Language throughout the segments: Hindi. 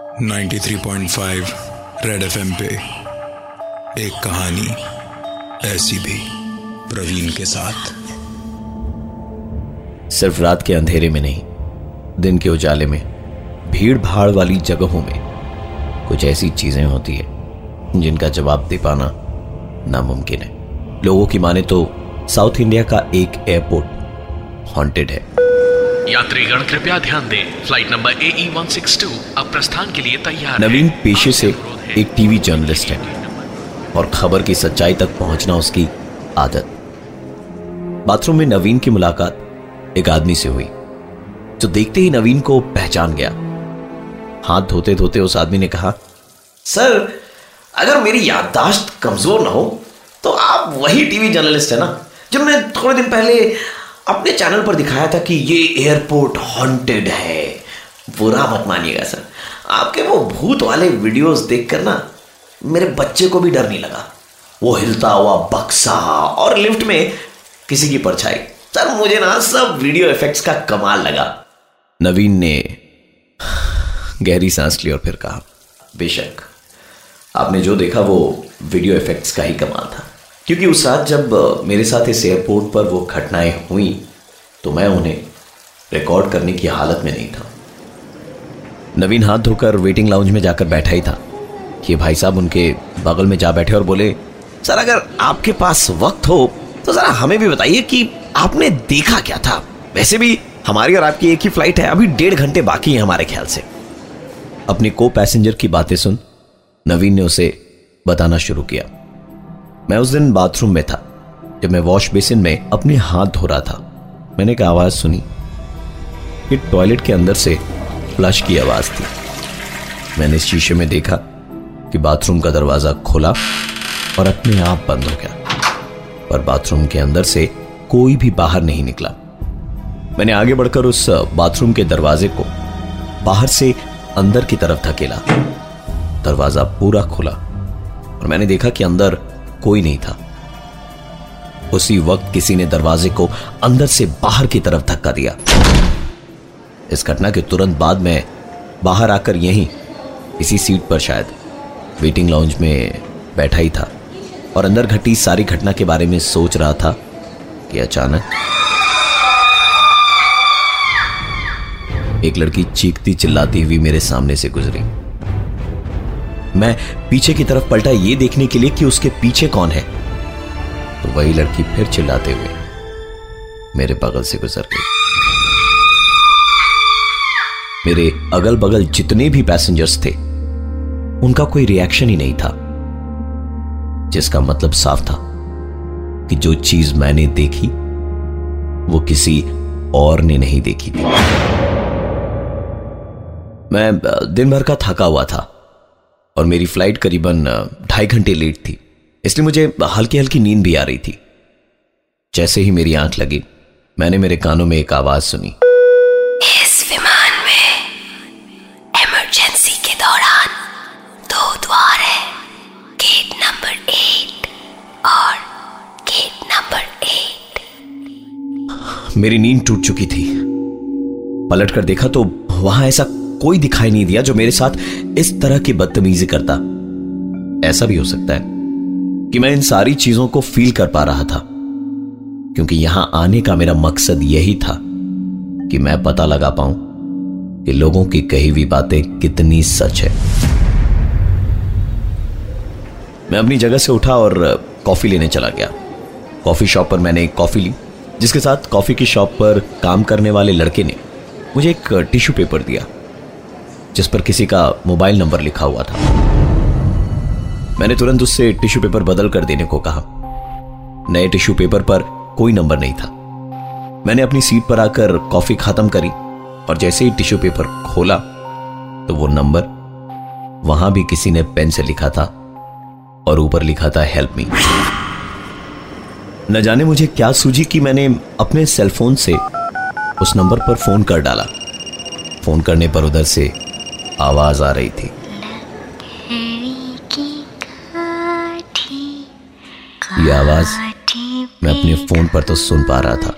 93.5 रेड एफएम पे एक कहानी ऐसी भी प्रवीण के साथ। सिर्फ़ रात के अंधेरे में नहीं, दिन के उजाले में भीड़ भाड़ वाली जगहों में कुछ ऐसी चीज़ें होती है जिनका जवाब दे पाना नामुमकिन है। लोगों की माने तो साउथ इंडिया का एक एयरपोर्ट हॉन्टेड है। यात्रीगण कृपया ध्यान दें। Flight number A E one six two अब प्रस्थान के लिए तैयार नवीन पेशे से एक टीवी जर्नलिस्ट है और खबर की सच्चाई तक पहुँचना उसकी आदत। बाथरूम में नवीन की मुलाकात एक आदमी से हुई जो देखते ही नवीन को पहचान गया। हाथ धोते धोते उस आदमी ने कहा सर अगर मेरी याददाश्त कमज़ोर ना हो तो आप वही टीवी जर्नलिस्ट है ना जिन्होंने थोड़े दिन पहले अपने चैनल पर दिखाया था कि ये एयरपोर्ट हॉन्टेड है। बुरा मत मानिएगा, सर। आपके वो भूत वाले वीडियोस देखकर ना, मेरे बच्चे को भी डर नहीं लगा। वो हिलता हुआ, बक्सा और लिफ्ट में किसी की परछाई। सर, मुझे ना सब वीडियो इफेक्ट्स का कमाल लगा। नवीन ने गहरी सांस ली और फिर कहा, बेशक, आपने जो देखा वो वीडियो इफेक्ट्स का ही कमाल था। क्योंकि उस रात जब मेरे साथ इस एयरपोर्ट पर वो घटनाएँ हुई तो मैं उन्हें रिकॉर्ड करने की हालत में नहीं था। नवीन हाथ धोकर वेटिंग लाउंज में जाकर बैठा ही था। कि भाई साहब उनके बगल में जा बैठे और बोले, सर, अगर आपके पास वक्त हो तो जरा हमें भी बताइए कि आपने देखा क्या था? वैसे भी हमारी और आपकी एक ही फ़्लाइट है, अभी डेढ़ घंटे बाकी है हमारे ख्याल से। अपने को पैसेंजर की बातें सुन नवीन ने उसे बताना शुरू किया। मैं उस दिन बाथरूम में था, जब मैं वॉश बेसिन में अपने हाथ धो रहा था। मैंने एक आवाज़ सुनी कि टॉयलेट के अंदर से फ्लश की आवाज़ थी। मैंने इस शीशे में देखा कि बाथरूम का दरवाज़ा खोला और अपने आप बंद हो गया, पर बाथरूम के अंदर से कोई भी बाहर नहीं निकला। मैंने आगे बढ़कर उस बाथरूम के दरवाजे को बाहर से अंदर की तरफ़ धकेला। दरवाज़ा पूरा खुला और मैंने देखा कि अंदर कोई नहीं था। उसी वक्त किसी ने दरवाजे को अंदर से बाहर की तरफ़ धक्का दिया। इस घटना के तुरंत बाद में बाहर आकर यहीं, इसी सीट पर शायद, वेटिंग लाउंज में बैठा ही था और अंदर घटी सारी घटना के बारे में सोच रहा था कि अचानक एक लड़की चीखती चिल्लाती हुई मेरे सामने से गुजरी। मैं पीछे की तरफ़ पलटा ये देखने के लिए कि उसके पीछे कौन है। तो वही लड़की फिर चिल्लाते हुए मेरे बगल से गुजर गई। मेरे अगल बगल जितने भी पैसेंजर्स थे, उनका कोई रिएक्शन ही नहीं था, जिसका मतलब साफ़ था कि जो चीज़ मैंने देखी, वो किसी और ने नहीं देखी थी। मैं दिन भर का थका हुआ था। और मेरी फ़्लाइट करीबन ढाई घंटे लेट थी। इसलिए मुझे हल्की हल्की नींद भी आ रही थी। जैसे ही मेरी आँख लगी मैंने मेरे कानों में एक आवाज़ सुनी। इस विमान में इमरजेंसी के दौरान दो द्वार है। गेट नंबर एट और गेट नंबर एट मेरी नींद टूट चुकी थी। पलट कर देखा तो वहाँ ऐसा कोई दिखाई नहीं दिया जो मेरे साथ इस तरह की बदतमीजी करता। ऐसा भी हो सकता है कि मैं इन सारी चीज़ों को फील कर पा रहा था, क्योंकि यहाँ आने का मेरा मकसद यही था कि मैं पता लगा पाऊँ कि लोगों की कही हुई बातें कितनी सच है। मैं अपनी जगह से उठा और कॉफ़ी लेने चला गया। कॉफ़ी शॉप पर मैंने एक कॉफ़ी ली, जिसके साथ कॉफ़ी की शॉप पर काम करने वाले लड़के ने मुझे एक टिश्यू पेपर दिया। जिस पर किसी का मोबाइल नंबर लिखा हुआ था। मैंने तुरंत उससे टिश्यू पेपर बदल कर देने को कहा। नए टिश्यू पेपर पर कोई नंबर नहीं था। मैंने अपनी सीट पर आकर कॉफ़ी खत्म करी और जैसे ही टिश्यू पेपर खोला तो वो नंबर वहाँ भी किसी ने पेन से लिखा था और ऊपर लिखा था, हेल्प मी। न जाने मुझे क्या सूझी कि मैंने अपने सेलफोन से उस नंबर पर फ़ोन कर डाला। फ़ोन करने पर उधर से आवाज़ आ रही थी। ये आवाज़ मैं अपने फ़ोन पर तो सुन पा रहा था।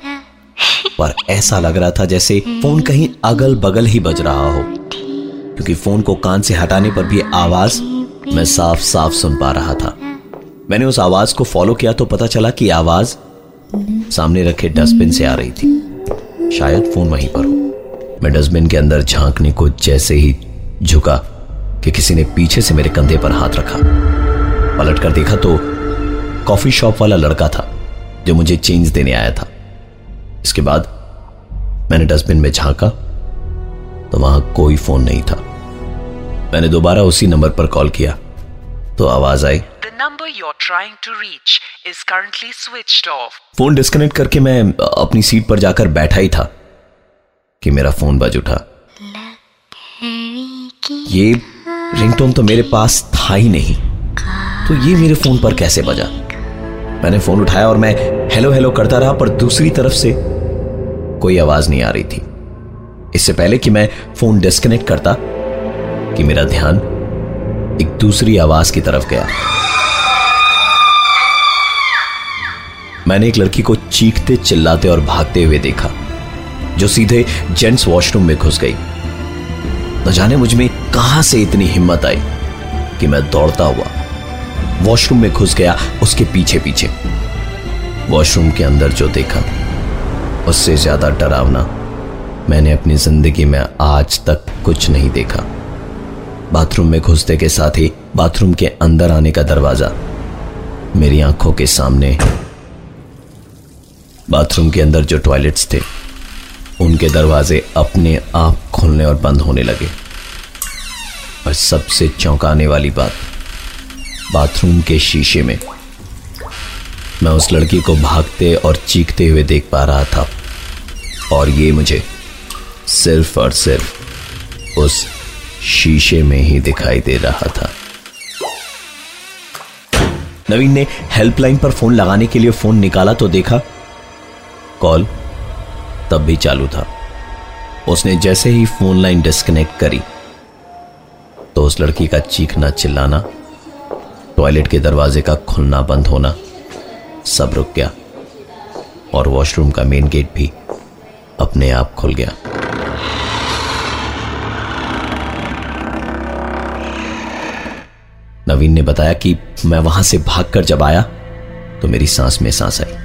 पर ऐसा लग रहा था जैसे फ़ोन कहीं अगल बगल ही बज रहा हो। क्योंकि फ़ोन को कान से हटाने पर भी आवाज़ मैं साफ़ साफ़ सुन पा रहा था। मैंने उस आवाज़ को फॉलो किया तो पता चला कि आवाज़ सामने रखे डस्टबिन से आ रही थी। शायद फ़ोन वहीं पर हो। मैं डस्टबिन के अंदर झांकने को जैसे ही झुका कि किसी ने पीछे से मेरे कंधे पर हाथ रखा। पलट कर देखा तो कॉफ़ी शॉप वाला लड़का था जो मुझे चेंज देने आया था। इसके बाद मैंने डस्टबिन में झांका तो वहाँ कोई फ़ोन नहीं था। मैंने दोबारा उसी नंबर पर कॉल किया तो आवाज़ आई। The number you're trying to reach is currently switched off phone disconnect करके मैं अपनी सीट पर जाकर बैठा ही था कि मेरा फ़ोन बज उठा। ये रिंगटोन तो मेरे पास था ही नहीं। तो ये मेरे फ़ोन पर कैसे बजा? मैंने फ़ोन उठाया और मैं हेलो हेलो करता रहा, पर दूसरी तरफ़ से कोई आवाज़ नहीं आ रही थी। इससे पहले कि मैं फ़ोन डिस्कनेक्ट करता, कि मेरा ध्यान एक दूसरी आवाज़ की तरफ़ गया। मैंने एक लड़की को चीखते चिल्लाते और भागते हुए देखा, जो सीधे जेंट्स वॉशरूम में घुस गई। न जाने मुझमें कहाँ से इतनी हिम्मत आई कि मैं दौड़ता हुआ वॉशरूम में घुस गया उसके पीछे पीछे वॉशरूम के अंदर जो देखा, उससे ज़्यादा डरावना मैंने अपनी ज़िंदगी में आज तक कुछ नहीं देखा। बाथरूम में घुसते के साथ ही बाथरूम के अंदर आने का दरवाज़ा मेरी आँखों के सामने। बाथरूम के अंदर जो टॉयलेट्स थे उनके दरवाजे अपने आप खुलने और बंद होने लगे। और सबसे चौंकाने वाली बात, बाथरूम के शीशे में। मैं उस लड़की को भागते और चीखते हुए देख पा रहा था। और ये मुझे सिर्फ़ और सिर्फ़ उस शीशे में ही दिखाई दे रहा था। नवीन ने हेल्पलाइन पर फ़ोन लगाने के लिए फ़ोन निकाला तो देखा। कॉल तब भी चालू था। उसने जैसे ही फ़ोन लाइन डिस्कनेक्ट करी तो उस लड़की का चीखना चिल्लाना टॉयलेट के दरवाजे का खुलना बंद होना, सब रुक गया और वॉशरूम का मेन गेट भी अपने आप खुल गया। नवीन ने बताया कि मैं वहाँ से भागकर जब आया तो मेरी सांस में सांस आई।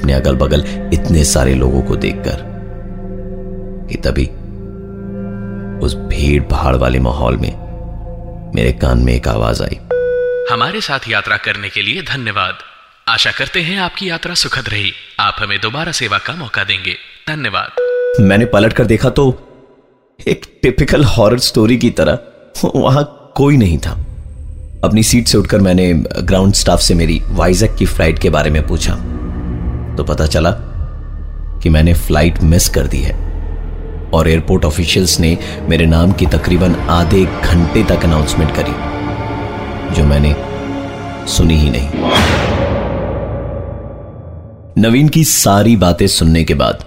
अपने अगल बगल इतने सारे लोगों को देखकर कि तभी उस भीड़ भाड़ वाले माहौल में मेरे कान में एक आवाज़ आई। हमारे साथ यात्रा करने के लिए धन्यवाद। आशा करते हैं आपकी यात्रा सुखद रही। आप हमें दोबारा सेवा का मौका देंगे। धन्यवाद। मैंने पलट कर देखा तो एक टिपिकल हॉरर स्टोरी की तरह वहाँ कोई नहीं था। अपनी सीट से उठकर मैंने ग्राउंड स्टाफ से मेरी वाइजैक की फ़्लाइट के बारे में पूछा। तो पता चला कि मैंने फ़्लाइट मिस कर दी है और एयरपोर्ट ऑफिशियल्स ने मेरे नाम की तकरीबन आधे घंटे तक अनाउंसमेंट करी, जो मैंने सुनी ही नहीं। नवीन की सारी बातें सुनने के बाद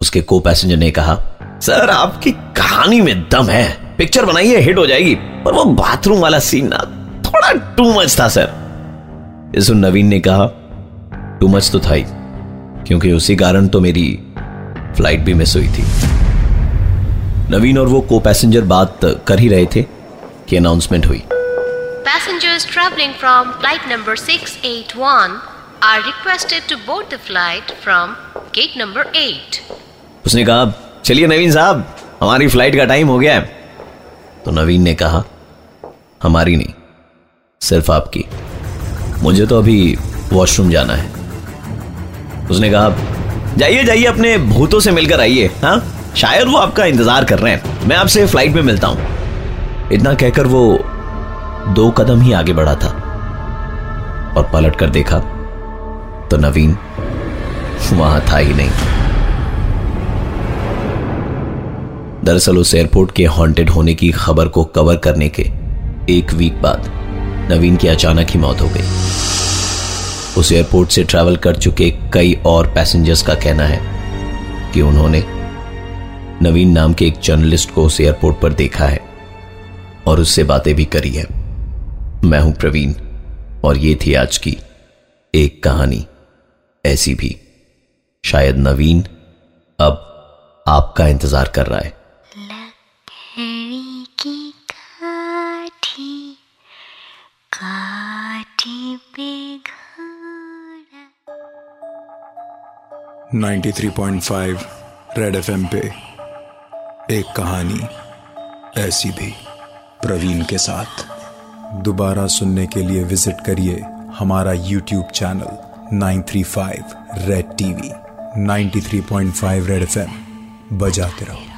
उसके को पैसेंजर ने कहा, सर, आपकी कहानी में दम है। पिक्चर बनाइए हिट हो जाएगी। पर वो बाथरूम वाला सीन ना, थोड़ा टू मच था सर इस नवीन ने कहा टू मच तो था ही। क्योंकि उसी कारण तो मेरी फ़्लाइट भी मिस हुई थी। नवीन और वो को पैसेंजर बात कर ही रहे थे कि अनाउंसमेंट हुई। Passengers traveling from flight number 681 are requested to board the flight from gate number 8. उसने कहा चलिए नवीन साहब हमारी फ़्लाइट का टाइम हो गया है। तो नवीन ने कहा हमारी नहीं सिर्फ़ आपकी। मुझे तो अभी वॉशरूम जाना है। उसने कहा, जाइए जाइए, अपने भूतों से मिलकर आइए हाँ? शायद वो आपका इंतज़ार कर रहे हैं। मैं आपसे फ़्लाइट में मिलता हूँ। इतना कहकर वो दो कदम ही आगे बढ़ा था और पलट कर देखा तो नवीन वहाँ था ही नहीं। दरअसल उस एयरपोर्ट के हॉन्टेड होने की खबर को कवर करने के एक वीक बाद नवीन की अचानक ही मौत हो गई। उस एयरपोर्ट से ट्रैवल कर चुके कई और पैसेंजर्स का कहना है कि उन्होंने नवीन नाम के एक जर्नलिस्ट को उस एयरपोर्ट पर देखा है और उससे बातें भी करी है। मैं हूँ प्रवीण और ये थी आज की एक कहानी। ऐसी भी। शायद नवीन अब आपका इंतज़ार कर रहा है। 93.5 रेड एफएम पे एक कहानी ऐसी भी प्रवीण के साथ। दोबारा सुनने के लिए विज़िट करिए हमारा YouTube channel 935 red TV 93.5 red FM बजाते रहो।